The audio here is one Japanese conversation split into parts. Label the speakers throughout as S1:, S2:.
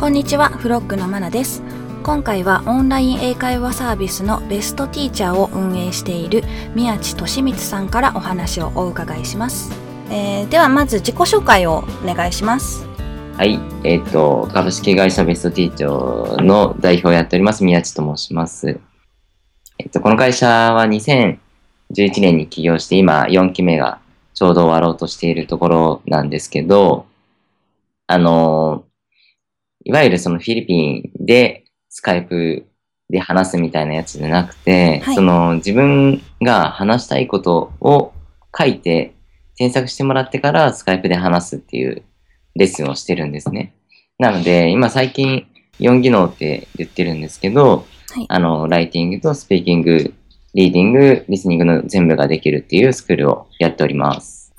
S1: こんにちは、フロッグのマナです。今回はオンライン英会話サービスのベストティーチャーを運営している宮地俊光さんからお話をお伺いします。えーではまず自己紹介をお願いします。
S2: はい、えっ、と、株式会社ベストティーチャーの代表をやっております、宮地と申します。えっ、と、この会社は2011年に起業して、今4期目がちょうど終わろうとしているところなんですけど、あの、いわゆるそのフィリピンでスカイプで話すみたいなやつじゃなくて、
S1: はい
S2: その自分が話したいことを書いて添削してもらってからスカイプで話すっていうレッスンをしてるんですね。なので、今最近4技能って言ってるんですけど、
S1: はい
S2: あの、ライティングとスピーキング、リーディング、リスニングの全部ができるっていうスクールをやっております。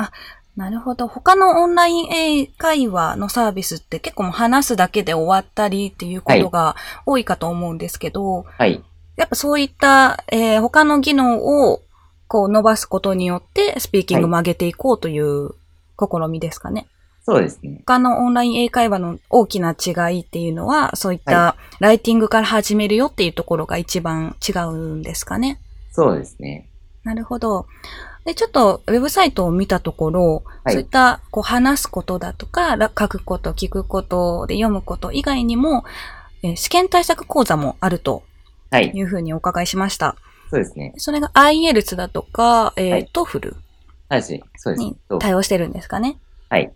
S1: なるほど。他のオンライン英会話のサービスって結構もう話すだけで終わったりっていうことが多いかと思うんですけど、
S2: はい。
S1: やっぱそういった、えー他の技能をこう伸ばすことによってスピーキングも上げていこうという試みですかね。
S2: そうですね。
S1: 他のオンライン英会話の大きな違いっていうのは、そういったライティングから始めるよっていうところが一番違うんですかね。
S2: そうですね。
S1: なるほど。で、ちょっとウェブサイトを見たところ、
S2: はい
S1: そういったこう話すことだとか、ら書くこと、聞くことで読むこと以外にも、えー試験対策講座もあると
S2: はい。
S1: いうふうにお伺いしました。
S2: そうですね。
S1: それが IELTS だとか、えー
S2: はい
S1: TOEFL
S2: はい。そうです
S1: に対応してるんですかね。
S2: はい。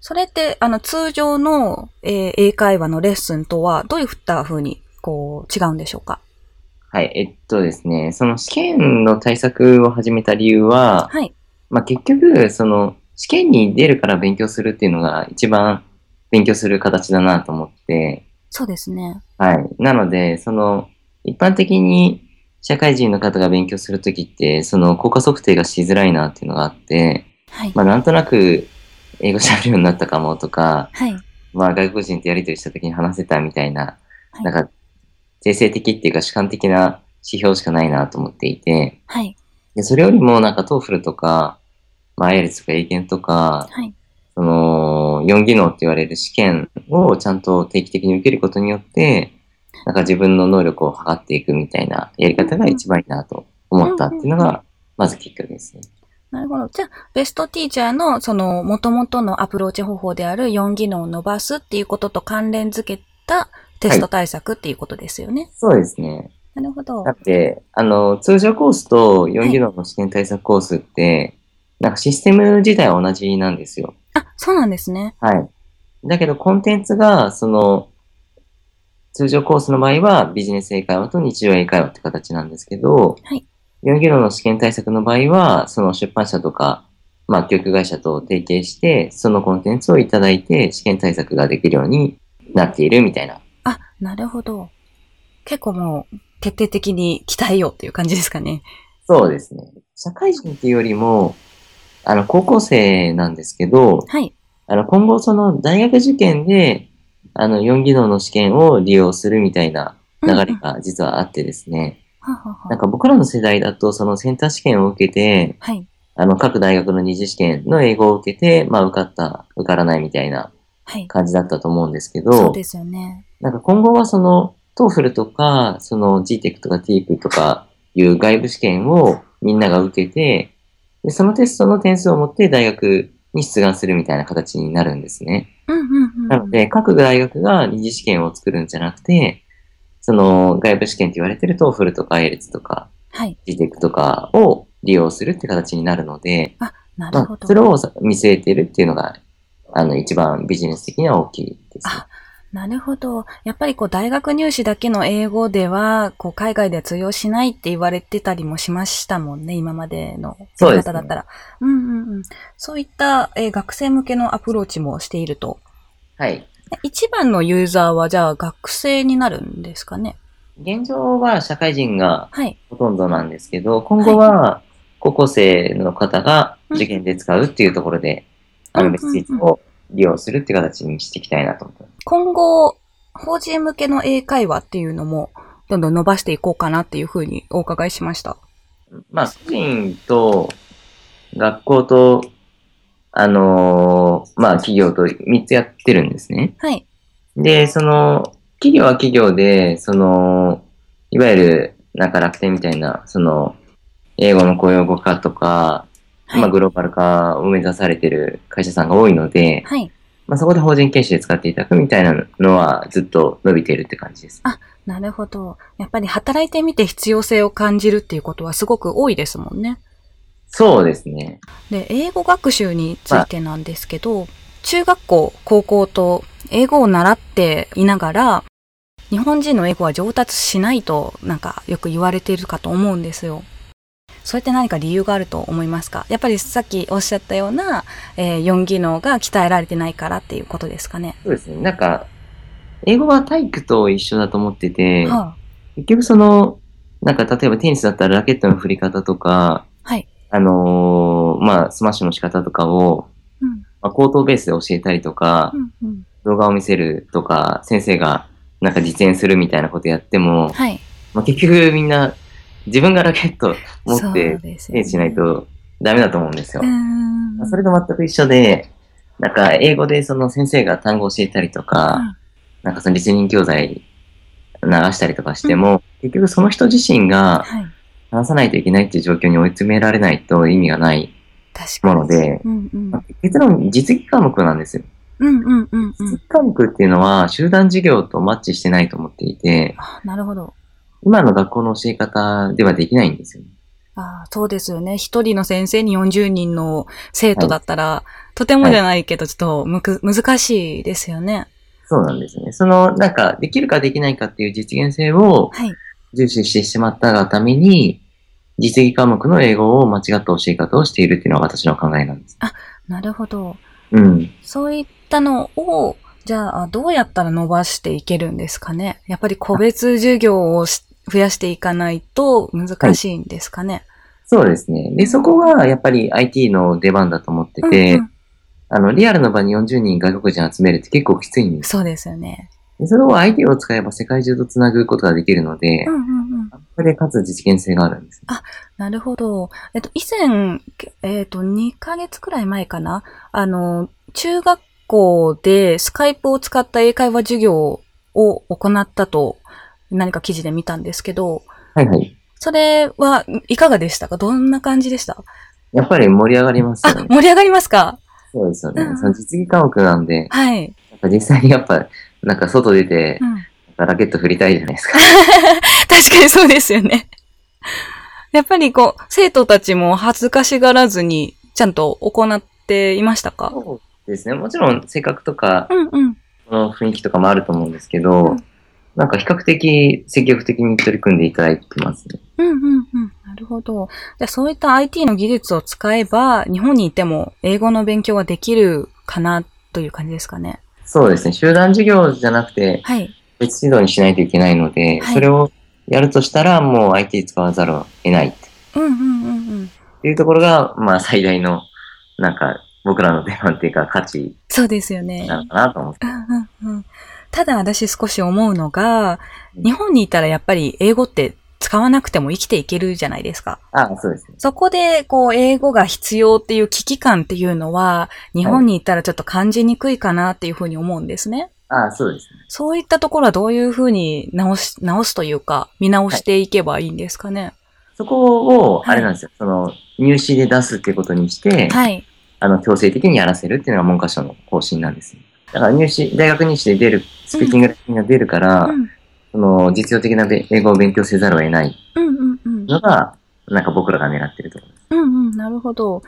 S1: それって、あの、通常の、えー英会話のレッスンとは、どういった風に、こう、違うんでしょうか？
S2: はい。えっとですね、その試験の対策を始めた理由は、
S1: はい。
S2: まあ結局、その試験に出るから勉強するっていうのが一番勉強する形だなと思って、
S1: そうですね。
S2: はい。なので、その、一般的に社会人の方が勉強するときって、その効果測定がしづらいなっていうのがあって、
S1: はい。
S2: まあなんとなく英語喋るようになったかもとか、
S1: はい。
S2: まあ外国人とやりとりしたときに話せたみたいな、
S1: はい
S2: なんか、定性的っていうか主観的な指標しかないなと思っていて、
S1: はい。
S2: でそれよりもなんか TOEFL とか、まあ、 IELTS とか英検とか、
S1: はい。
S2: その、4技能って言われる試験をちゃんと定期的に受けることによって、なんか自分の能力を測っていくみたいなやり方が一番いいなと思ったっていうのが、まずきっかけですね。
S1: なるほど。じゃあ、ベストティーチャーの、その、元々のアプローチ方法である4技能を伸ばすっていうことと関連づけたテスト対策っていうことですよね。
S2: そうですね。
S1: なるほど
S2: だ。って、あの、通常コースと4技能の試験対策コースって、なんかシステム自体は同じなんですよ。
S1: あ、そうなんですね。
S2: はい。だけど、コンテンツが、その、通常コースの場合は、ビジネス英会話と日常英会話って形なんですけど、
S1: はい。
S2: 4技能の試験対策の場合は、その出版社とか、まあ、教育会社と提携して、そのコンテンツをいただいて、試験対策ができるようになっているみたいな。
S1: あ、なるほど。結構もう、徹底的に鍛えようっていう感じですかね。
S2: そうですね。社会人っていうよりも、あの、高校生なんですけど、
S1: はい。
S2: あの、今後その大学受験で、あの、4技能の試験を利用するみたいな流れが実はあってですね。
S1: ははは
S2: なんか僕らの世代だと、そのセンター試験を受けて、
S1: はい。
S2: あの、各大学の二次試験の英語を受けて、まあ、受かった、受からないみたいな
S1: はい。
S2: 感じだったと思うんですけ
S1: そう
S2: ど、
S1: ですよね。
S2: なんか今後はその、 TOEFL とか、その GTEC とか TEAP とかいう外部試験をみんなが受けて、でそのテストの点数を持って大学に出願するみたいな形になるんですね。
S1: うんうんうん。
S2: なので、各大学が二次試験を作るんじゃなくて、その外部試験って言われてる TOEFL とか IELTS とか
S1: はい。
S2: GTEC とかを利用するって形になるので、
S1: あ、なる
S2: まあ、
S1: ほど。
S2: それを見据えてるっていうのが、あの、一番ビジネス的には大きいですね。
S1: あなるほど。やっぱりこう大学入試だけの英語では、こう海外では通用しないって言われてたりもしましたもんね、今までの方だったら。うんうんうん。そういった、えー学生向けのアプローチもしていると。
S2: はい。
S1: 一番のユーザーはじゃあ学生になるんですかね？
S2: 現状は社会人が
S1: はい。
S2: ほとんどなんですけど、今後は高校生の方が受験で使うっていうところで、あの、
S1: うん
S2: メッセージを利用するっていう形にしていきたいなと思って。
S1: 今後、法人向けの英会話っていうのも、どんどん伸ばしていこうかなっていうふうにお伺いしました。
S2: まあ、個人と学校と、あのーまあ、企業と3つやってるんですね。
S1: はい。
S2: で、その、企業は企業で、その、いわゆる、なんか楽天みたいな、その、英語の公用語化とか、
S1: はい。
S2: まあグローバル化を目指されてる会社さんが多いので、
S1: はい。
S2: まあそこで法人研修で使っていただくみたいなのはずっと伸びているって感じです。
S1: なるほど。やっぱり働いてみて必要性を感じるっていうことはすごく多いですもんね。
S2: そうですね。
S1: で、英語学習についてなんですけど、中学校、高校と英語を習っていながら、日本人の英語は上達しないとなんかよく言われているかと思うんですよ。それって何か理由があると思いますか？やっぱりさっきおっしゃったような、えー、4技能が鍛えられてないからっていうことですかね？
S2: そうですね。なんか、英語は体育と一緒だと思ってて、
S1: は
S2: 結局その、なんか例えばテニスだったらラケットの振り方とか、
S1: あ、はい。
S2: あのーまあスマッシュの仕方とかを、
S1: うん。
S2: まあ、口頭ベースで教えたりとか、
S1: うんうん。
S2: 動画を見せるとか、先生がなんか実演するみたいなことやっても、
S1: はい。
S2: まあ、結局みんな自分がラケット持って
S1: ですよ
S2: テニスしないとダメだと思うんですよそれと全く一緒で、なんか英語でその先生が単語を教えたりとか、なんかそのリスニング教材流したりとかしても、結局その人自身が
S1: はい。
S2: 話さないといけないっていう状況に追い詰められないと意味がない。もので、結論実技科目なんですよ。
S1: うんうんうんう
S2: 実
S1: ん。
S2: 技科目っていうのは集団授業とマッチしてないと思っていて、
S1: あ、なるほど。
S2: 今の学校の教え方ではできないんですよね。
S1: ああ、そうですよね。一人の先生に40人の生徒だったら、とてもじゃないけど、ちょっとむく、難しいですよね。
S2: そうなんですね。その、なんか、できるかできないかっていう実現性を
S1: はい。
S2: 重視してしまったがために、実技科目の英語を間違った教え方をしているっていうのが私の考えなんです。
S1: なるほど。
S2: うん。
S1: そういったのを、じゃあ、どうやったら伸ばしていけるんですかね？やっぱり個別授業をし増やしていかないと難しいんですかね？
S2: そうですね。で、そこがやっぱり IT の出番だと思ってて、
S1: うんうん
S2: あの、リアルの場に40人外国人集めるって結構きついんです。
S1: そうですよね。
S2: でそれを IT を使えば世界中とつなぐことができるので、
S1: うんうんうん。
S2: それでかつ実現性があるんです。
S1: なるほど。えっと、以前、えっと、2ヶ月くらい前かな？あの、中学校でスカイプを使った英会話授業を行ったと何か記事で見たんですけど、
S2: はいはい。
S1: それはいかがでしたか？どんな感じでした？
S2: やっぱり盛り上がります
S1: あ
S2: よ、ね。
S1: 盛り上がりますか？
S2: そうですよね。
S1: うん
S2: その実技科目なんで、
S1: はい。
S2: なんか実際にやっぱ、なんか外出て
S1: う、ん。
S2: ラケット振りたいじゃないですか。
S1: 確かにそうですよね。やっぱりこう、生徒たちも恥ずかしがらずにちゃんと行っていましたか？
S2: そうですね。もちろん性格とか、
S1: うんうん。
S2: その雰囲気とかもあると思うんですけど、
S1: うん
S2: なんか比較的積極的に取り組んでいただいてますね。
S1: うんうんうん。なるほど。じゃあそういった IT の技術を使えば、日本にいても英語の勉強ができるかなという感じですかね。
S2: そうですね。集団授業じゃなくて、
S1: はい。
S2: 別指導にしないといけないので、
S1: はい
S2: それをやるとしたら、もう IT 使わざるを得ないっ
S1: うんうんうんうん。
S2: ていうところが、まあ最大の、なんか、僕らの出番っていうか価値
S1: そうですよね。
S2: なのかなと思って。
S1: うんうんうん。ただ私少し思うのが、
S2: うん
S1: 日本にいたらやっぱり英語って使わなくても生きていけるじゃないですか。
S2: ああ、そうですね。
S1: そこで、こう、英語が必要っていう危機感っていうのは、日本に行ったらちょっと感じにくいかなっていうふうに思うんですね。
S2: ああ、そうですね。
S1: そういったところはどういうふうに直し、直すというか、見直していけばいいんですかね。
S2: そこを、
S1: はい
S2: あれなんですよ。その、入試で出すっていうことにして、
S1: はい。
S2: あの、強制的にやらせるっていうのが文科省の方針なんですよ。だから入試、大学入試で出る、スピーキングが出るから、
S1: うん。
S2: その、実用的なべ英語を勉強せざるを得ない
S1: うんうんうん。
S2: のが、なんか僕らが狙ってるところです。
S1: うんうん、なるほど。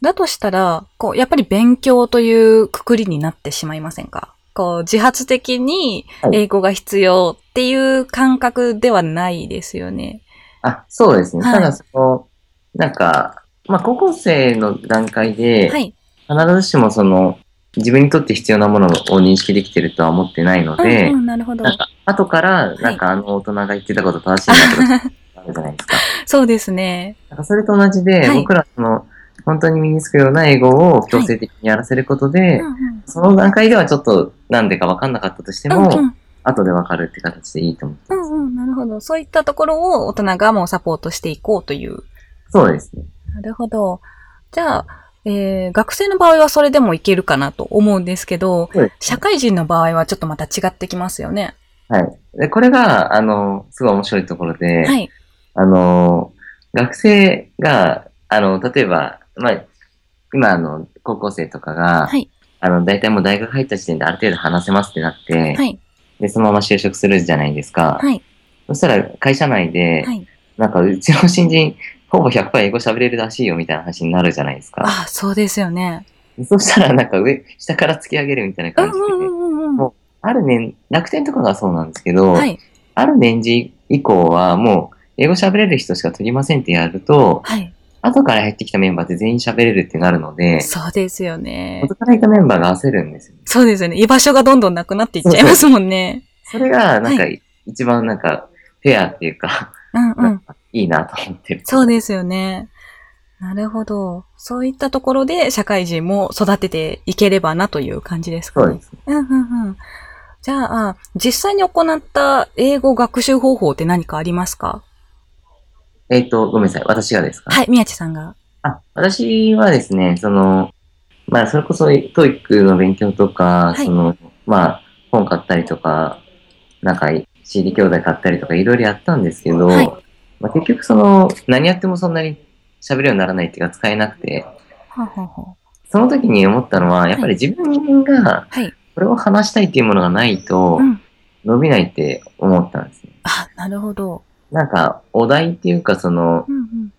S1: だとしたら、こう、やっぱり勉強というくくりになってしまいませんか？こう、自発的に
S2: はい
S1: 英語が必要っていう感覚ではないですよね。
S2: あ、そうですね。
S1: はい
S2: ただ、その、なんか、まあ、高校生の段階で、
S1: はい。
S2: 必ずしもその、自分にとって必要なものを認識できてるとは思ってないので、
S1: うんうん、なるほど。
S2: なんか、後から、なんかあの大人が言ってたこと正しいなとか、あるじゃないですか。
S1: そうですね。
S2: なんかそれと同じで、
S1: はい
S2: 僕らその、本当に身につくような英語を強制的にやらせることで、
S1: うんうん
S2: その段階ではちょっとなんでか分かんなかったとしても、
S1: うんうん
S2: 後で分かるって形でいいと思ってます。
S1: うんうん、なるほど。そういったところを大人がもうサポートしていこうという。
S2: そうですね。
S1: なるほど。じゃあ、えー、学生の場合はそれでもいけるかなと思うんですけど、
S2: そうです
S1: 社会人の場合はちょっとまた違ってきますよね。
S2: はい。で、これが、あの、すごい面白いところで、
S1: はい。
S2: あの、学生が、あの、例えば、まあ、今、あの、高校生とかが、
S1: はい。
S2: あの、大体もう大学入った時点である程度話せますってなって、
S1: はい。
S2: で、そのまま就職するじゃないですか。
S1: はい。
S2: そしたら、会社内で、
S1: はい。
S2: なんか、うちの新人、ほぼ100%英語喋れるらしいよみたいな話になるじゃないですか。
S1: あ、そうですよね。
S2: そしたら、なんか上、下から突き上げるみたいな
S1: うん
S2: 感じで。もうある年、楽天とかがそうなんですけど、
S1: はい。
S2: ある年次以降はもう、英語喋れる人しか取りませんってやると、
S1: はい。
S2: 後から入ってきたメンバーって全員喋れるってなるので、
S1: そうですよね。
S2: 元からいたメンバーが焦るんですよ。
S1: そうですよね。居場所がどんどんなくなっていっちゃいますもんね。
S2: それが、なんか、
S1: は
S2: 一番なんか、フェアっていうか、
S1: うんうん。
S2: いいなと思ってる。
S1: そうですよね。なるほど。そういったところで社会人も育てていければなという感じですかね。
S2: そうです。
S1: うんうんうん。じゃあ、実際に行った英語学習方法って何かありますか？
S2: えっ、と、ごめんなさい。私がですか？
S1: はい、宮地さんが。
S2: あ、私はですね、その、まあ、それこそ、 TOEIC の勉強とか、
S1: はい
S2: その、まあ、本買ったりとか、なんか、CD 兄弟買ったりとか、いろいろやったんですけど、
S1: はい
S2: まあ、結局、その、何やってもそんなに喋るようにならないっていうか、使えなくて、その時に思ったのは、やっぱり自分が
S1: はい。
S2: これを話したいっていうものがないと
S1: う、ん。
S2: 伸びないって思ったんですね。
S1: あ、なるほど。
S2: なんか、お題っていうか、その、
S1: うんうん。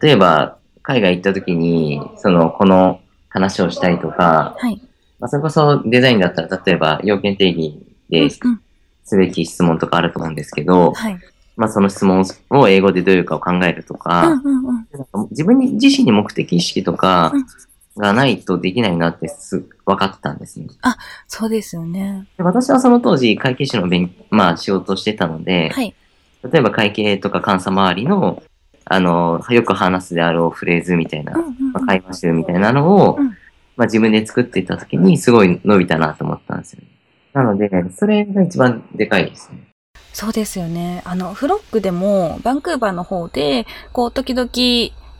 S2: 例えば、海外行った時に、その、この話をしたいとか、
S1: はい。
S2: まあ、それこそデザインだったら、例えば、要件定義ですべき質問とかあると思うんですけど、
S1: はい。
S2: まあ、その質問を英語でどういうかを考えると
S1: うん
S2: か、自分に自身に目的意識とかがないとできないなってす分かってたんですね。
S1: そうですよね。
S2: で私はその当時、会計士の勉、まあ、仕事をしてたので、
S1: はい。
S2: 例えば会計とか監査周りの、あの、よく話すであろうフレーズみたいなまあ、
S1: うん。
S2: 会話集みたいなのを、
S1: うん
S2: まあ、自分で作っていった時にすごい伸びたなと思ったんですよね。なので、それが一番でかいですね。
S1: そうですよね。あの、フロックでも、バンクーバーの方で、こう、時々、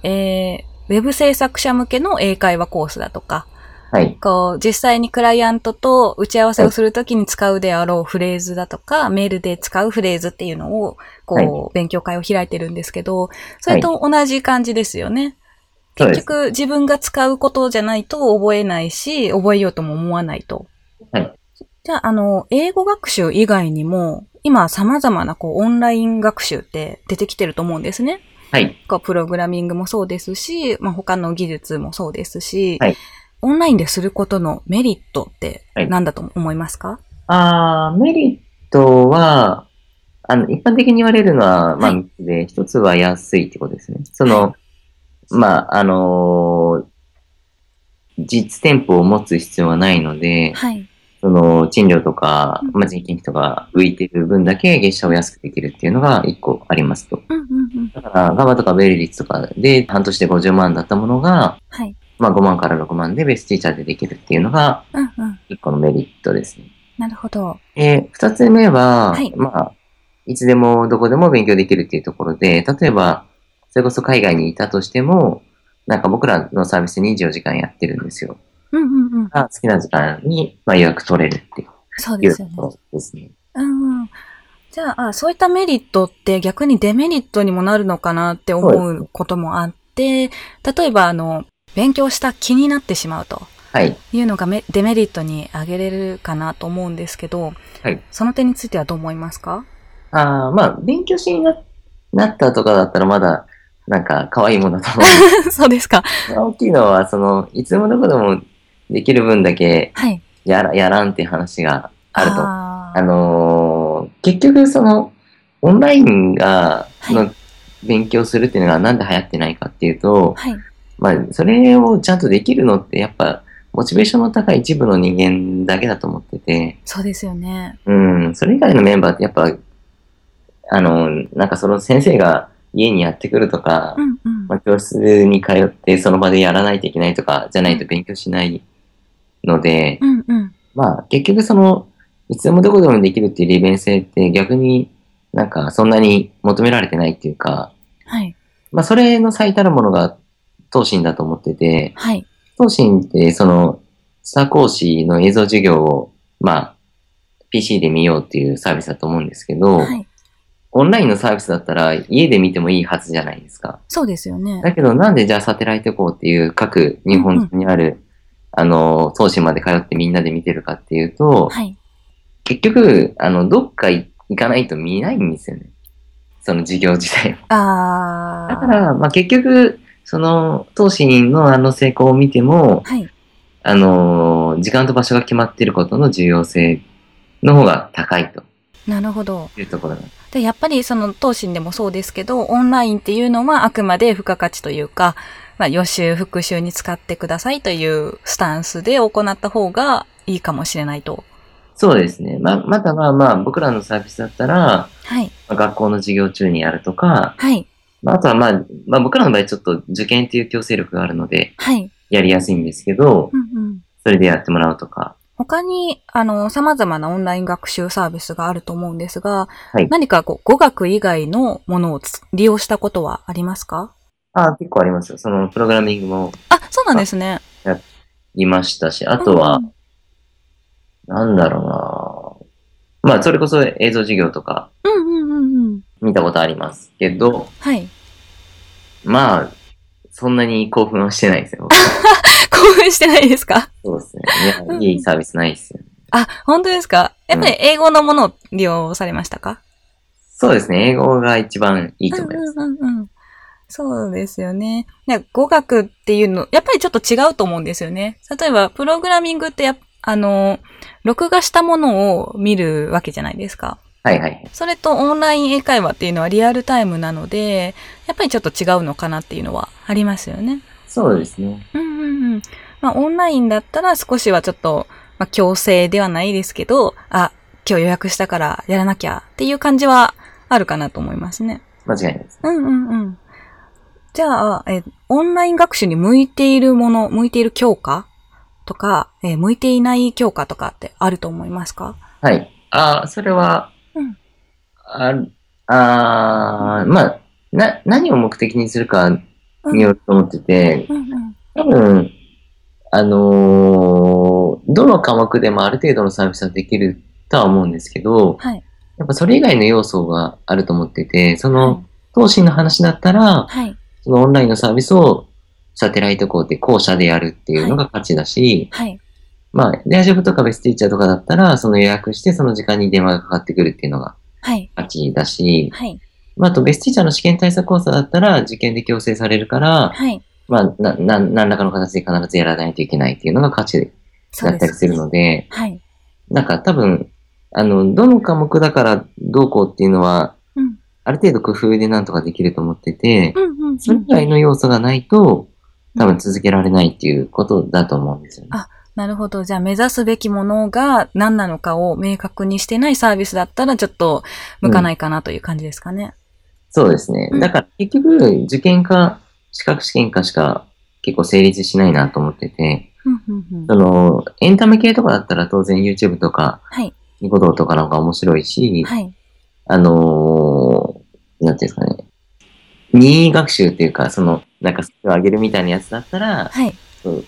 S1: えー、ウェブ制作者向けの英会話コースだとか、
S2: はい。
S1: こう、実際にクライアントと打ち合わせをするときに使うであろうフレーズだとか、メールで使うフレーズっていうのを、こう、勉強会を開いてるんですけど、それと同じ感じですよね。結局、自分が使うことじゃないと覚えないし、覚えようとも思わないと。
S2: はい。
S1: じゃあ、あの、英語学習以外にも、今様々なこうオンライン学習って出てきてると思うんですね。
S2: はい。
S1: こうプログラミングもそうですし、まあ、他の技術もそうですし、
S2: はい
S1: オンラインですることのメリットって
S2: はい
S1: 何だと思いますか、
S2: あー、メリットは、あの、一般的に言われるのは、まあ、
S1: はい
S2: 3つで、一つは安いってことですね。その、まあ、あのー実店舗を持つ必要はないので、
S1: はい。
S2: その、賃料とか
S1: うん、
S2: まあ、人件費とか浮いてる分だけ月謝を安くできるっていうのが一個ありますと。
S1: うんうんうん。
S2: だから、ガバとかベリリッツとかで半年で50万だったものが、
S1: はい。
S2: まあ5万から6万でベストティーチャーでできるっていうのが
S1: うんうん。
S2: 一個のメリットですね。
S1: なるほど。
S2: で、二つ目は、
S1: はい
S2: まあ、いつでもどこでも勉強できるっていうところで、例えば、それこそ海外にいたとしても、なんか僕らのサービス24時間やってるんですよ。
S1: うんうんうん。
S2: 好きな時間に、まあ、予約取れるってい
S1: そうですよね。
S2: ですね。
S1: うんうん。じゃああ、そういったメリットって逆にデメリットにもなるのかなって思
S2: そう
S1: うこともあって、例えばあの、勉強した気になってしまうと
S2: はい。
S1: いうのがメデメリットに挙げれるかなと思うんですけど、
S2: はい。
S1: その点についてはどう思いますか？
S2: ああ、まあ、勉強しにななったとかだったらまだ、なんか、可愛いものだと思う
S1: そうですか。
S2: 大きいのは、その、いつでもどこでもできる分だけ
S1: はい。
S2: やら、やらんっていう話があると。あ
S1: あー
S2: のー結局その、オンラインが、
S1: はい
S2: の勉強するっていうのがなんで流行ってないかっていうと、
S1: はい。
S2: まあ、それをちゃんとできるのって、やっぱ、モチベーションの高い一部の人間だけだと思ってて、
S1: そうですよね。
S2: うん、それ以外のメンバーってやっぱ、あの、なんかその先生が家にやってくるとか、
S1: うんうん。
S2: まあ、教室に通ってその場でやらないといけないとか、じゃないと勉強しないので、
S1: うんうん。
S2: まあ結局その、いつでもどこでもできるっていう利便性って逆になんかそんなに求められてないっていうか、
S1: はい。
S2: まあそれの最たるものが当心だと思ってて、
S1: はい。
S2: 東進って、その、スター講師の映像授業を、まあ、PC で見ようっていうサービスだと思うんですけど、
S1: はい。
S2: オンラインのサービスだったら家で見てもいいはずじゃないですか。
S1: そうですよね。
S2: だけどなんでじゃあサテライト校っていう各日本にある、あの、東進まで通ってみんなで見てるかっていうと、
S1: はい。
S2: 結局、あの、どっか行かないと見ないんですよね。その授業自体を。
S1: あー。
S2: だから、まあ結局、その、東進のあの成功を見ても、
S1: はい。
S2: あのー時間と場所が決まっていることの重要性の方が高いと
S1: なるほど。
S2: いうところなんで
S1: やっぱりその、東進でもそうですけど、オンラインっていうのはあくまで付加価値というか、まあ、予習、復習に使ってくださいというスタンスで行った方がいいかもしれないと。
S2: そうですね。ま、またはまあ僕らのサービスだったら、
S1: はい。
S2: まあ学校の授業中にやるとか、
S1: はい。
S2: まあ、あとはまあ、まあ僕らの場合ちょっと受験っていう強制力があるので、
S1: はい。
S2: やりやすいんですけど
S1: う、んうん。
S2: それでやってもらうとか。
S1: 他に、あの、様々なオンライン学習サービスがあると思うんですが、
S2: はい
S1: 何かこう、語学以外のものをつ利用したことはありますか？
S2: ああ、結構ありますよ。そのプログラミングも
S1: あ、そうなんですね。
S2: いましたし、あとは
S1: う、ん
S2: なんだろうなまあそれこそ映像授業とか
S1: うんうんうんうん。
S2: 見たことありますけど、
S1: はい。
S2: まあ、そんなに興奮はしてないですよ。
S1: 興奮してないですか？
S2: そうですね。いや、いいサービスないですよね。
S1: あ、本当ですか？やっぱり英語のものを利用されましたか、
S2: そうですね。英語が一番いいと思います。
S1: うんうんうんうん。そうですよね。ね語学っていうの、やっぱりちょっと違うと思うんですよね。例えば、プログラミングってやっあの、録画したものを見るわけじゃないですか。
S2: はいはい。
S1: それとオンライン英会話っていうのはリアルタイムなので、やっぱりちょっと違うのかなっていうのはありますよね。
S2: そうですね。
S1: うんうんうん。まあ、オンラインだったら少しはちょっと、まあ、強制ではないですけど、あ、今日予約したからやらなきゃっていう感じはあるかなと思いますね。
S2: 間違いないです。
S1: うんうんうん。じゃあ、え、オンライン学習に向いているもの、向いている教科とか、え向いていない教科とかってあると思いますか？
S2: はい。ああ、それは、
S1: うん
S2: あるあーまあ、な、何を目的にするかによると思ってて、
S1: うんうん。
S2: 多分、あのーどの科目でもある程度のサービスはできるとは思うんですけど、
S1: はい。
S2: やっぱそれ以外の要素があると思ってて、そ
S1: は
S2: の、投資の話だったら、
S1: はい。
S2: そのオンラインのサービスをサテライト校って校舎でやるっていうのが価値だし、
S1: はい。
S2: まあ、レアジョブとかベストティーチャーとかだったら、その予約してその時間に電話がかかってくるっていうのが
S1: はい。
S2: 価値だし、
S1: はい。
S2: まあ、あとベストティーチャーの試験対策講座だったら、受験で強制されるから、
S1: はい。
S2: まあ、な、な、何らかの形で必ずやらないといけないっていうのが価値。だったりするので、
S1: はい。
S2: なんか多分、あの、どの科目だからどうこうっていうのは、
S1: うん
S2: ある程度工夫でなんとかできると思ってて、
S1: うんうんうん。
S2: それ以外の要素がないと、多分続けられないっていうことだと思うんですよね。
S1: あなるほど。じゃあ目指すべきものが何なのかを明確にしてないサービスだったらちょっと向かないかなという感じですかね。
S2: そうですね
S1: うん。
S2: だから結局、受験か資格試験かしか結構成立しないなと思ってて、
S1: うんうんうん
S2: その、エンタメ系とかだったら当然 YouTube とか、
S1: はい。
S2: ニコ動とかなんか面白いし、
S1: はい。
S2: あのーなんていうんですかね。任意学習っていうか、その、なんかを上げるみたいなやつだったら、
S1: はい。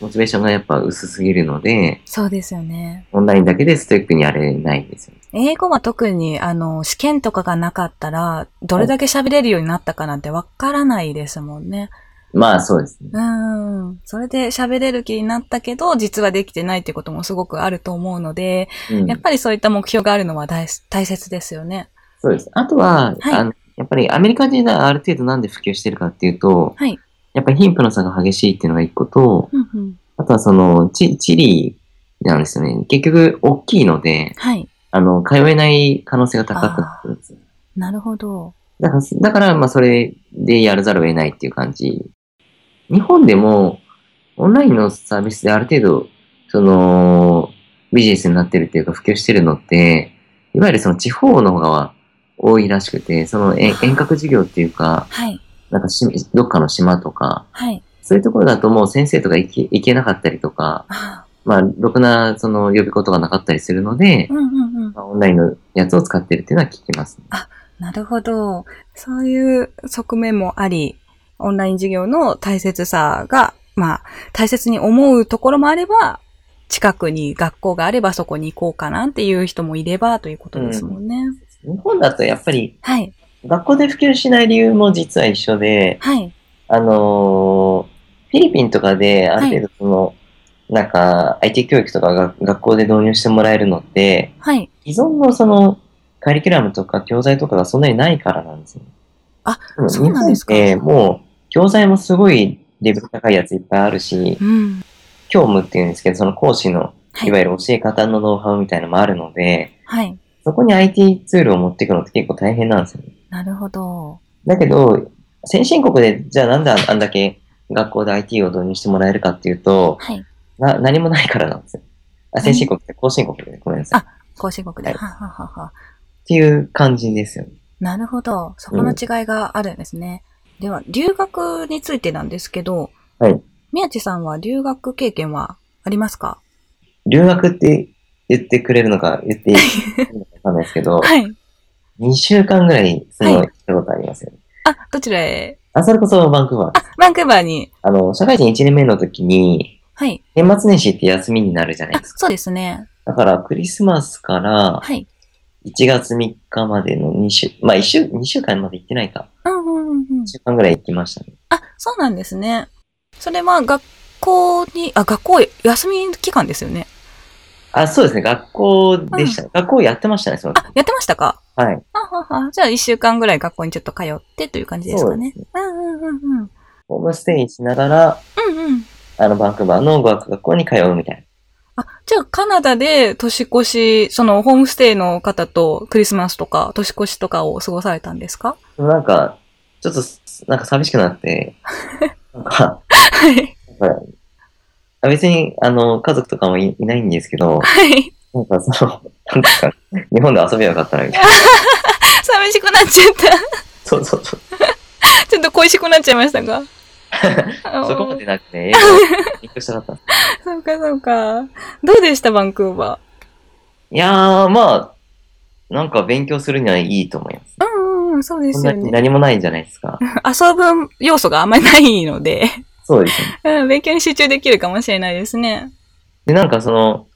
S2: モチベーションがやっぱ薄すぎるので、
S1: そうですよね。
S2: オンラインだけでストイックにやれないんですよ。
S1: 英語は特に、あの、試験とかがなかったら、どれだけ喋れるようになったかなんてわからないですもんね。
S2: まあそうですね。
S1: うん。それで喋れる気になったけど、実はできてないってこともすごくあると思うので、
S2: うん
S1: やっぱりそういった目標があるのは大大切ですよね。
S2: そうです。あとは、
S1: はい
S2: あのやっぱりアメリカ人がある程度なんで普及してるかっていうと、
S1: はい。
S2: やっぱり貧富の差が激しいっていうのが一個と、
S1: うんうん。
S2: あとはその、チチリなんですよね。結局、大きいので、
S1: はい。
S2: あの、通えない可能性が高くなってるんですよ。
S1: なるほど。
S2: だから、だからまあ、それでやらざるを得ないっていう感じ。日本でも、オンラインのサービスである程度、その、ビジネスになってるっていうか、普及してるのって、いわゆるその地方の方が多いらしくて、その遠遠隔授業っていうか、
S1: はい。
S2: なんかし、どっかの島とか、
S1: はい。
S2: そういうところだともう先生とか行け行けなかったりとか、
S1: あ
S2: まあ、ろくな、その、呼び事がなかったりするので
S1: ー、うんうんうん。
S2: まあオンラインのやつを使ってるっていうのは聞きます、ね。
S1: なるほど。そういう側面もあり、オンライン授業の大切さが、まあ、大切に思うところもあれば、近くに学校があればそこに行こうかなっていう人もいればということですもんね。
S2: 日本だとやっぱり
S1: はい。
S2: 学校で普及しない理由も実は一緒で、
S1: はい。
S2: あのーフィリピンとかである程度その、なんか IT 教育とかが学校で導入してもらえるのって、
S1: はい。
S2: 既存のそのカリキュラムとか教材とかがそんなにないからなんですよ。
S1: あそうなんですか？
S2: もう教材もすごいレベル高いやついっぱいあるし、
S1: うん。
S2: 教務っていうんですけど、その講師の
S1: はい
S2: いわゆる教え方のノウハウみたいなのもあるので、
S1: はい。
S2: そこに IT ツールを持っていくのって結構大変なんですよね。
S1: なるほど。
S2: だけど、先進国で、じゃあなんであんだけ学校で IT を導入してもらえるかっていうと、
S1: はい。
S2: な、何もないからなんですよ。あ、先進国って後進国で、ごめんなさい。
S1: あ後進国で。
S2: はい
S1: はははは。
S2: っていう感じですよね。
S1: なるほど。そこの違いがあるんですね。では、留学についてなんですけど、
S2: はい。
S1: 宮地さんは留学経験はありますか？
S2: 留学って言ってくれるのか言っていいのかわかんないですけど、
S1: はい。
S2: 2週間ぐらいその、
S1: はい
S2: 行ったことありますよね。
S1: あ、どちらへ
S2: あ、それこそバンクーバー。
S1: あ、バンクーバーに。
S2: あの、社会人1年目の時に、
S1: はい。
S2: 年末年始って休みになるじゃない
S1: あ
S2: です、か。
S1: そうですね。
S2: だから、クリスマスから
S1: はい。
S2: 1月3日までの2週、まあ1週、2週間まで行ってないか。
S1: うんうんうんうん
S2: 1。週間ぐらい行きましたね。
S1: あ、そうなんですね。それは学校に、あ、学校休み期間ですよね。
S2: あ、そうですね。学校でした。学校やってましたね、その時
S1: あ、やってましたか？
S2: はい。
S1: あはは。じゃあ一週間ぐらい学校にちょっと通ってという感じですかね。
S2: そう
S1: うんうんうんうん。
S2: ホームステイしながら、
S1: うんうん。
S2: あの、バンクーバーの語学学校に通うみたい
S1: あ、じゃあカナダで年越し、そのホームステイの方とクリスマスとか年越しとかを過ごされたんですか？
S2: な。なんか、ちょっと、なんか寂しくなって、なんか、
S1: はい。
S2: あ別に、あの、家族とかもいいないんですけど、
S1: はい。
S2: なんかその、なんか、日本で遊べばよかったな、みたいな。
S1: 寂しくなっちゃった。
S2: そうそうそう。
S1: ちょっと恋しくなっちゃいましたか？
S2: そこまでなくて、英語を勉強したかったんです。
S1: そうかそうか。どうでしたバンクーバ
S2: いやー、まあ、なんか勉強するにはいいと思います。
S1: ー。うんうん、そうで
S2: そんなに
S1: すよね。
S2: 何もないじゃないですか。
S1: 遊ぶ要素があんまりないので、
S2: そうですよね。
S1: うん、勉強に集中できるかもしれないですね。
S2: で、なんかその、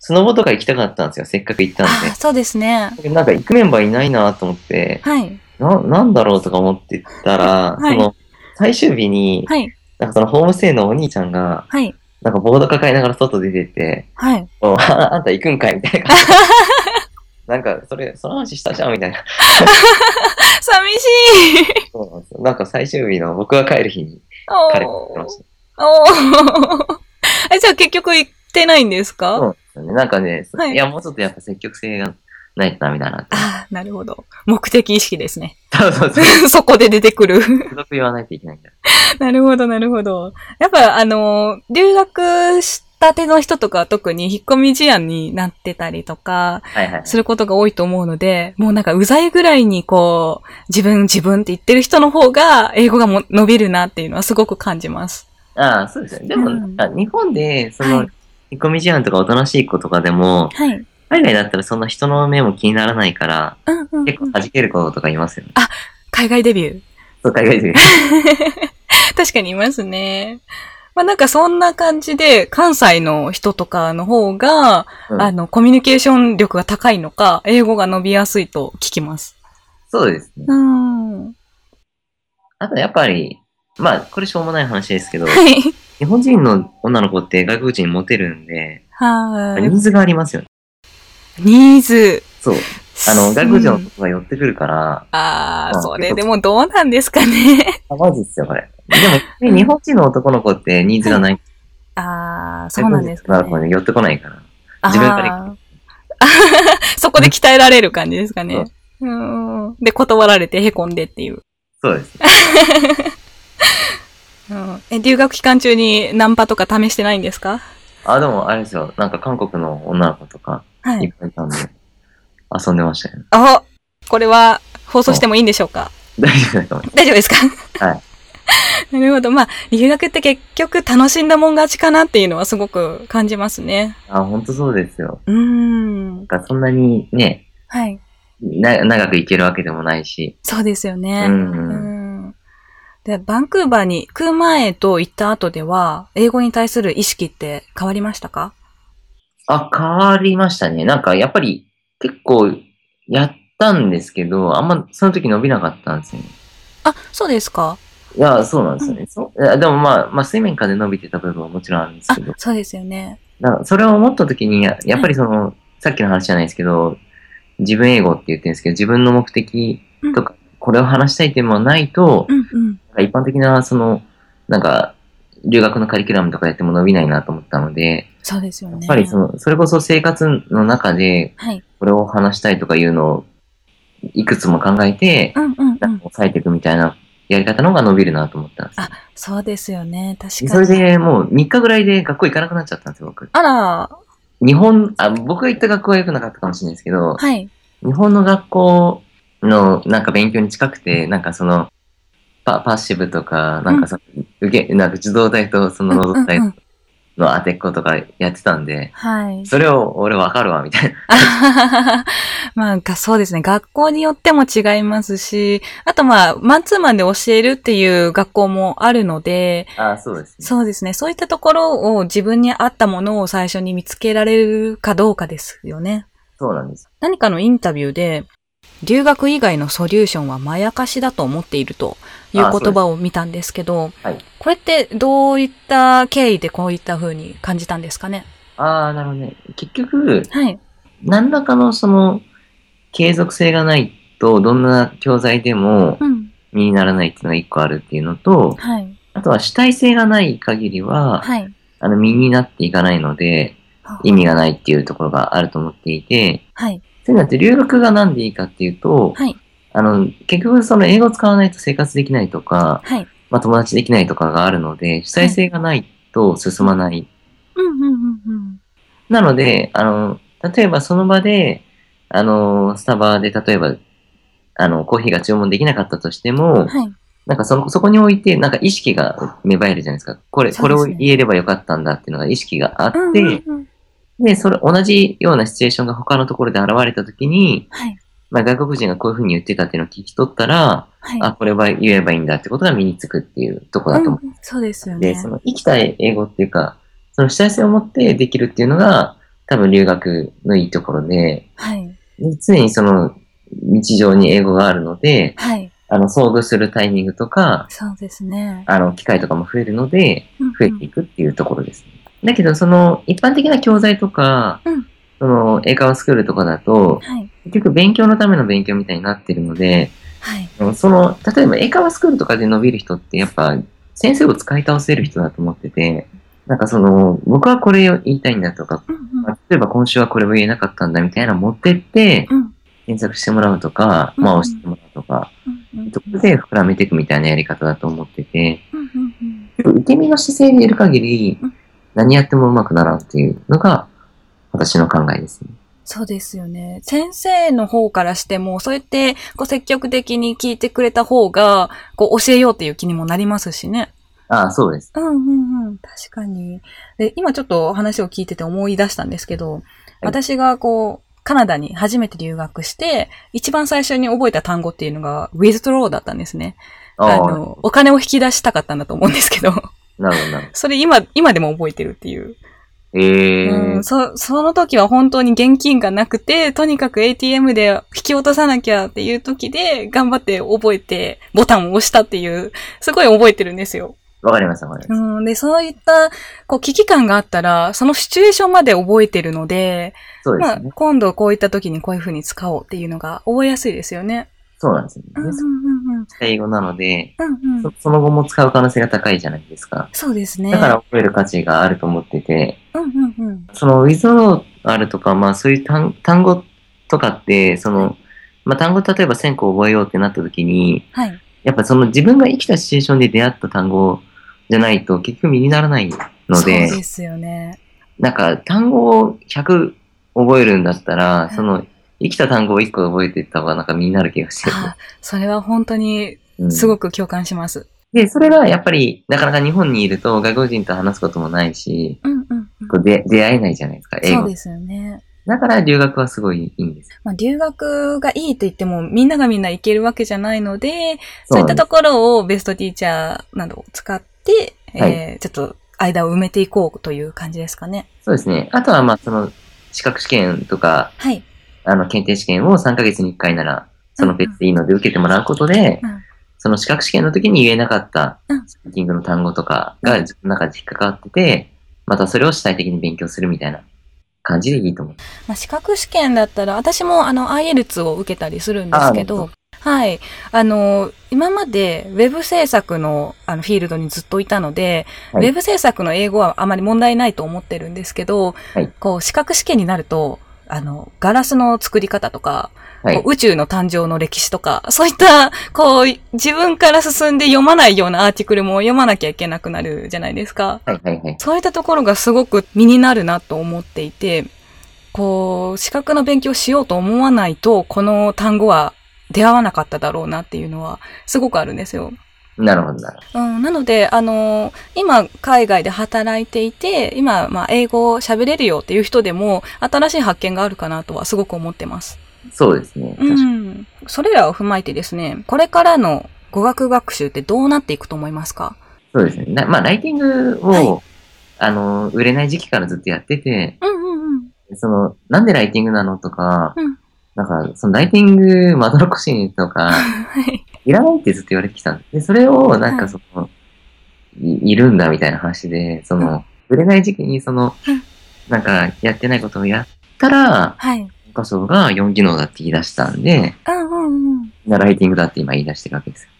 S2: スノボとか行きたかったんですよ。せっかく行ったんで
S1: あ。そうですね。
S2: なんか行くメンバーいないなと思って、
S1: はい。
S2: な、なんだろうとか思ってたら、
S1: はい
S2: その、最終日に、
S1: はい。
S2: なんかそのホームステイのお兄ちゃんが、
S1: はい。
S2: なんかボード抱えながら外出てて、
S1: はい。
S2: おああんた行くんかいみたいな感じ。なんか、それ、その話したじゃんみたいな。
S1: 寂しい
S2: そうなんですよ。なんか最終日の僕が帰る日に
S1: お
S2: 彼が言ってました。
S1: おー え、じゃあ結局行ってないんですか、
S2: そうですよね。なんかね、
S1: はい
S2: い、や、もうちょっとやっぱ積極性がないとダメだなって。
S1: ああ、なるほど。目的意識ですね。
S2: そうそうそう。
S1: そこで出てくる。
S2: 言わないといけないんだ。
S1: なるほど、なるほど。やっぱ、あの、留学したての人とかは特に引っ込み思案になってたりとか。することが多いと思うので、もうなんかうざいぐらいにこう、自分自分って言ってる人の方が、英語がも伸びるなっていうのはすごく感じます。
S2: ああ、そうですね。でも、
S1: うん
S2: 日本で、その
S1: はい、
S2: 引っ込み思案とかおとなしい子とかでも、
S1: はい。
S2: 海外だったらそんな人の目も気にならないから、
S1: うんうんうん
S2: 結構弾ける子とかいますよね。
S1: 海外デビュー。
S2: そう、海外で。
S1: 確かにいますね。まあなんかそんな感じで、関西の人とかの方が、
S2: うん
S1: あの、コミュニケーション力が高いのか、英語が伸びやすいと聞きます。
S2: そうですね。
S1: うん。は
S2: あとやっぱり、まあ、これしょうもない話ですけど、
S1: い。
S2: 日本人の女の子って外国人にモテるんで、
S1: はい。
S2: ニーズがありますよね。
S1: ニーズ。
S2: そう。あの、外国人の
S1: うん
S2: 子が寄ってくるから、
S1: ああ、
S2: うん
S1: それでもどうなんですかね。
S2: あ、マジっすよ、これ。でも、日本人の男の子ってニーズがない。
S1: ああ、そうなんですかね。
S2: 寄ってこないから。自分から
S1: そこで鍛えられる感じですかね。うん。で、断られて凹んでっていう。
S2: そうです。
S1: うん、え、留学期間中にナンパとか試してないんですか？
S2: あ、でも、あれですよ。なんか韓国の女の子とか、
S1: はいい。
S2: っぱいいたんで、遊んでましたよね。
S1: あこれは放送してもいいんでしょうか？
S2: 大丈夫だと思いま
S1: 大丈夫ですか？
S2: はい。
S1: なるほど。まあ、留学って結局楽しんだもん勝ちかなっていうのはすごく感じますね。
S2: す。あ、ほんとそうですよ。
S1: うーん
S2: な。んかそんなにね、
S1: はい。
S2: な長くいけるわけでもないし。
S1: そうですよね。
S2: うん
S1: うんで、バンクーバーに行く前と行った後では、英語に対する意識って変わりましたか？
S2: あ、変わりましたね。なんかやっぱり結構やったんですけど、あんまその時伸びなかったんですよね。
S1: あ、そうですか
S2: いや、そうなんですよね。そういやでもまあ、まあ、水面下で伸びてた部分はもちろんあるんです
S1: あ
S2: けど、、
S1: そうですよね。
S2: だからそれを思った時に、ややっぱりその、さっきの話じゃないですけど、自分英語って言ってるんですけど、自分の目的とか、これを話したいっていうのはないと、
S1: うんうん。
S2: 一般的な、その、なんか、留学のカリキュラムとかやっても伸びないなと思ったので、
S1: そうですよね。
S2: やっぱりその、それこそ生活の中で、
S1: はい。
S2: これを話したいとかいうのを、いくつも考えて、
S1: うんうんうん。
S2: 抑えていくみたいなやり方の方が伸びるなと思ったんです。
S1: あそうですよね。確かに。
S2: それでもう3日ぐらいで学校行かなくなっちゃったんですよ、僕。
S1: あら、
S2: 日本、あ、僕が行った学校は良くなかったかもしれないですけど、
S1: はい。
S2: 日本の学校のなんか勉強に近くて、なんかその、パパッシブとか、なんかその、受け、なんか受動体とその労働体
S1: うんうんうん
S2: の当てっことかやってたんで、
S1: はい。
S2: それを俺わかるわ、みたいな。
S1: まあ、がそうですね。学校によっても違いますし、あとまあ、マンツーマンで教えるっていう学校もあるので、
S2: あそうですね。
S1: そうですね。そういったところを自分に合ったものを最初に見つけられるかどうかですよね。
S2: そうなんです。
S1: 何かのインタビューで、留学以外のソリューションはまやかしだと思っているという言葉を見たんですけど、
S2: はい
S1: これってどういった経緯でこういった風に感じたんですかね？
S2: ああ、なるほどね。結局、
S1: はい。
S2: 何らかのその、継続性がないと、どんな教材でも
S1: うん。
S2: 身にならないっていうのが一個あるっていうのと、
S1: はい。
S2: あとは主体性がない限りは、
S1: はい。
S2: あの、身になっていかないので、意味がないっていうところがあると思っていて、
S1: はい。
S2: そういうのって留学がなんでいいかっていうと、
S1: はい。
S2: あの、結局その英語を使わないと生活できないとか、
S1: はい。
S2: まあ友達できないとかがあるので、主体性がないと進まない。
S1: うんうんうんうん。
S2: なので、あの、例えばその場で、あの、スタバで例えば、あの、コーヒーが注文できなかったとしても、
S1: はい。
S2: なんかその、そこに置いて、なんか意識が芽生えるじゃないですか。これ、これを言えればよかったんだっていうのが意識があって、
S1: うんうんうん
S2: で、それ、同じようなシチュエーションが他のところで現れたときに、
S1: はい。
S2: まあ外国人がこういうふうに言ってたっていうのを聞き取ったら、
S1: はい。
S2: あ、これは言えばいいんだってことが身につくっていうところだと思う。
S1: うんそうですよ
S2: で、
S1: ね。
S2: その生きた英語っていうか、その主体性を持ってできるっていうのが、多分留学のいいところで、
S1: はい。
S2: で常にその日常に英語があるので、
S1: はい。
S2: あの、遭遇するタイミングとか、
S1: そうですね。
S2: あの、機会とかも増えるので、
S1: うん
S2: 増えていくっていうところですね。だけど、その、一般的な教材とか、
S1: うん。
S2: その、英会話スクールとかだと、
S1: はい。
S2: 結局勉強のための勉強みたいになってるので、
S1: はい。
S2: その、例えば英会話スクールとかで伸びる人って、やっぱ、先生を使い倒せる人だと思ってて、なんかその、僕はこれを言いたいんだとか、
S1: うんうん。
S2: まあ例えば今週はこれを言えなかったんだみたいなの持ってって、
S1: うん。
S2: 検索してもらうとか、
S1: うん
S2: まあ押してもらうとか、
S1: うんうん。
S2: そこで膨らめていくみたいなやり方だと思ってて、
S1: うんうんうん。
S2: 受け身の姿勢でいる限り
S1: うん、
S2: 何やってもうまくならんっていうのが、私の考えですね。
S1: そうですよね。先生の方からしても、そうやってこう積極的に聞いてくれた方が、こう教えようっていう気にもなりますしね。
S2: ああ、そうです。
S1: うんうんうん。確かに。で、今ちょっと話を聞いてて思い出したんですけど、私がこう、カナダに初めて留学して、一番最初に覚えた単語っていうのが、withdraw だったんですね。あ、の、お金を引き出したかったんだと思うんですけど、
S2: なるほど、なるほ
S1: それ今、今でも覚えてるっていう。
S2: ど。ええ
S1: うん、そ、その時は本当に現金がなくて、とにかく ATM で引き落とさなきゃっていう時で、頑張って覚えて、ボタンを押したっていう、すごい覚えてるんですよ。
S2: わかります、わかります。
S1: うん、で、そういった、こう、危機感があったら、そのシチュエーションまで覚えてるので、ますあ
S2: そうでね。、
S1: 今度こういった時にこういう風に使おうっていうのが覚えやすいですよね。
S2: そうなんですよね。
S1: うん、うん、
S2: で
S1: うん、
S2: 英語なので、
S1: うん。うん、う
S2: そ
S1: ん。
S2: その後も使う可能性が高いじゃないですか。
S1: そうですね。
S2: だから覚える価値があると思ってて、
S1: うん、うん、うん。
S2: その with あるとか、まあそういう単単語とかって、その、まあ単語例えば1000個覚えようってなった時に、
S1: はい。
S2: やっぱその自分が生きたシチュエーションで出会った単語じゃないと結局身にならないの
S1: そう
S2: で、
S1: ですよね。
S2: なんか単語を100覚えるんだったら、
S1: い
S2: その生きた単語を1個覚えていった方がなんか身になる気がしてる。
S1: あ、それは本当に
S2: うん
S1: すごく共感します。
S2: で、それがやっぱりなかなか日本にいると外国人と話すこともないし、
S1: うん、うん、うん。
S2: こうで出会えないじゃないですか、英語
S1: そう。ですよね。
S2: だから留学はすごいいいんです。
S1: まあ、留学がいいと言っても、みんながみんな行けるわけじゃないので、そういったところをベストティーチャーなどを使って、
S2: はい
S1: えーちょっと間を埋めていこうという感じですかね。
S2: そうですね。あとは、まあ、その、資格試験とか、
S1: はい。
S2: あの、検定試験を3ヶ月に1回なら、そのペースでいいので受けてもらうことで、
S1: うん。
S2: その資格試験の時に言えなかった
S1: うん。
S2: スピーキングの単語とかが自分の中で引っかかってて、またそれを主体的に勉強するみたいな感じでいいと思う。
S1: まあ、資格試験だったら、私もあの、IELTS を受けたりするんですけど、はい。あの、今までウェブ制作のあのフィールドにずっといたので、
S2: はい。
S1: ウェブ制作の英語はあまり問題ないと思ってるんですけど、
S2: はい。
S1: こう、資格試験になると、あの、ガラスの作り方とか、
S2: はい。
S1: 宇宙の誕生の歴史とか、そういった、こう、自分から進んで読まないようなアーティクルも読まなきゃいけなくなるじゃないですか。
S2: はいはいはい。
S1: そういったところがすごく身になるなと思っていて、こう、資格の勉強しようと思わないと、この単語は出会わなかっただろうなっていうのは、すごくあるんですよ。
S2: なるほどなるほ
S1: うん、なので、あの今、海外で働いていて、今、まあ、英語を喋れるよっていう人でも、新しい発見があるかなとはすごく思ってます。
S2: ど。そうですね。
S1: う
S2: 確かに
S1: ん。それらを踏まえてですね、これからの語学学習ってどうなっていくと思いますか？
S2: そうですね。なまあ、ライティングを、
S1: はい
S2: あの、売れない時期からずっとやってて、
S1: うんうんうん。
S2: その、なんでライティングなのとか、
S1: うん
S2: なんか、そのライティングまどろっこしいとか、
S1: はい。
S2: いらないってずっと言われてきたんで、それを、なん
S1: はい
S2: かその、いいるんだみたいな話で、その、売れない時期にその
S1: うん、
S2: なんか、やってないことをやったら、
S1: はい。
S2: 文科省が4技能だって言い出したんで、
S1: うんうんうん。
S2: みんなライティングだって今言い出してるわけですよ。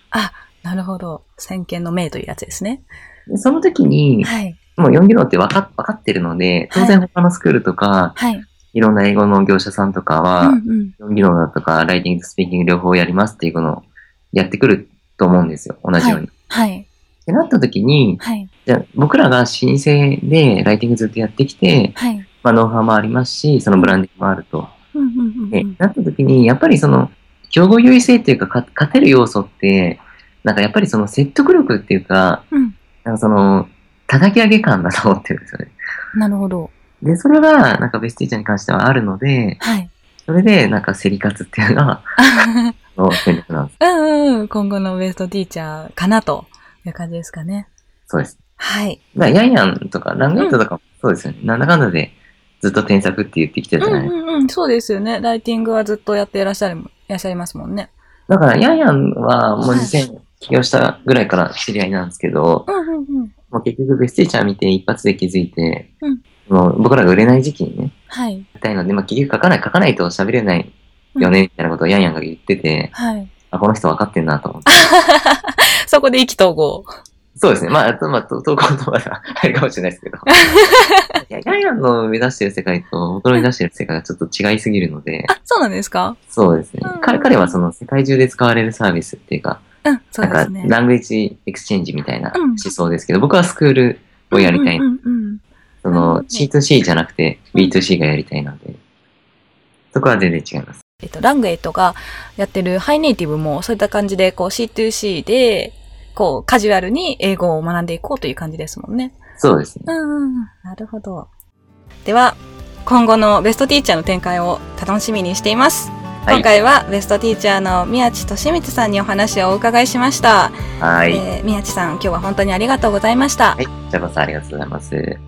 S1: なるほど。先見の明というやつですね。
S2: でその時に、
S1: はい。
S2: もう4技能って分か分かってるので、当然他のスクールとか、
S1: はい。
S2: いろんな英語の業者さんとか
S1: う
S2: は、
S1: んうん。
S2: 4技能だとか、ライティングとスピーキング両方やりますっていうのをやってくると思うんですよ。同じように。っ
S1: はい。
S2: てなった時に、
S1: はい。
S2: じゃあ僕らが老舗でライティングずっとやってきて、
S1: はい。
S2: まあ、ノウハウもありますし、そのブランディングもあると。
S1: うんうんうんうん。
S2: でなった時に、やっぱりその、競合優位性っていうかか、勝てる要素って、なんかやっぱりその説得力っていうか、
S1: うん。
S2: なんかその、叩き上げ感だと思ってるんですよね。
S1: なるほど。
S2: で、それが、なんかベスティーチャーに関してはあるので、
S1: はい。
S2: それで、なんか競り勝つっていうのが、の戦略なんです。
S1: うんうんうん。今後のベストティーチャーかなという感じですかね。
S2: そうです。
S1: はい。
S2: だヤンヤンとか、ランゲートとかもそうですよね。なんだかんだで、ずっと添削って言ってきてるじゃない、
S1: うんうんうん。そうですよね。ライティングはずっとやっていらっしゃる、いらっしゃいますもんね。
S2: だから、ヤンヤンはもう
S1: はい
S2: 2000起業したぐらいから知り合いなんですけど、
S1: うんうんうん。
S2: もう結局ベスティーチャー見て一発で気づいて、
S1: うん
S2: もう僕らが売れない時期にね、
S1: はい。
S2: たいので、まあ結局書かない、書かないと喋れないよね、みたいなことをヤンヤンが言ってて、
S1: はい。
S2: あ、この人分かってんなと思って。
S1: そこで意気投合。
S2: そうですね。まあ、あと、まあ、と投稿とまだ あれかもしれないですけど。いや、ヤンヤンの目指してる世界と僕の目指してる世界がちょっと違いすぎるので、
S1: あ、そうなんですか？
S2: そうですね
S1: うん。
S2: 彼彼はその世界中で使われるサービスっていうか、
S1: うん、そう
S2: なんか
S1: ですね。
S2: language exchange みたいな
S1: うん
S2: 思想ですけど、僕はスクールをやりたい。
S1: うんうんうん
S2: その
S1: なるほど
S2: C2C じゃなくて B2C がやりたいので、そこは全然違います。
S1: えっと、 Lang-8がやってる HiNative もそういった感じで、こう C2C で、こうカジュアルに英語を学んでいこうという感じですもんね。
S2: そうですね。
S1: うん。なるほど。では、今後のベストティーチャーの展開を楽しみにしています。
S2: はい
S1: 今回はベストティーチャーの宮地俊光さんにお話をお伺いしました。
S2: はい。
S1: えー宮地さん、今日は本当にありがとうございました。
S2: はい。じゃあ、こそありがとうございます。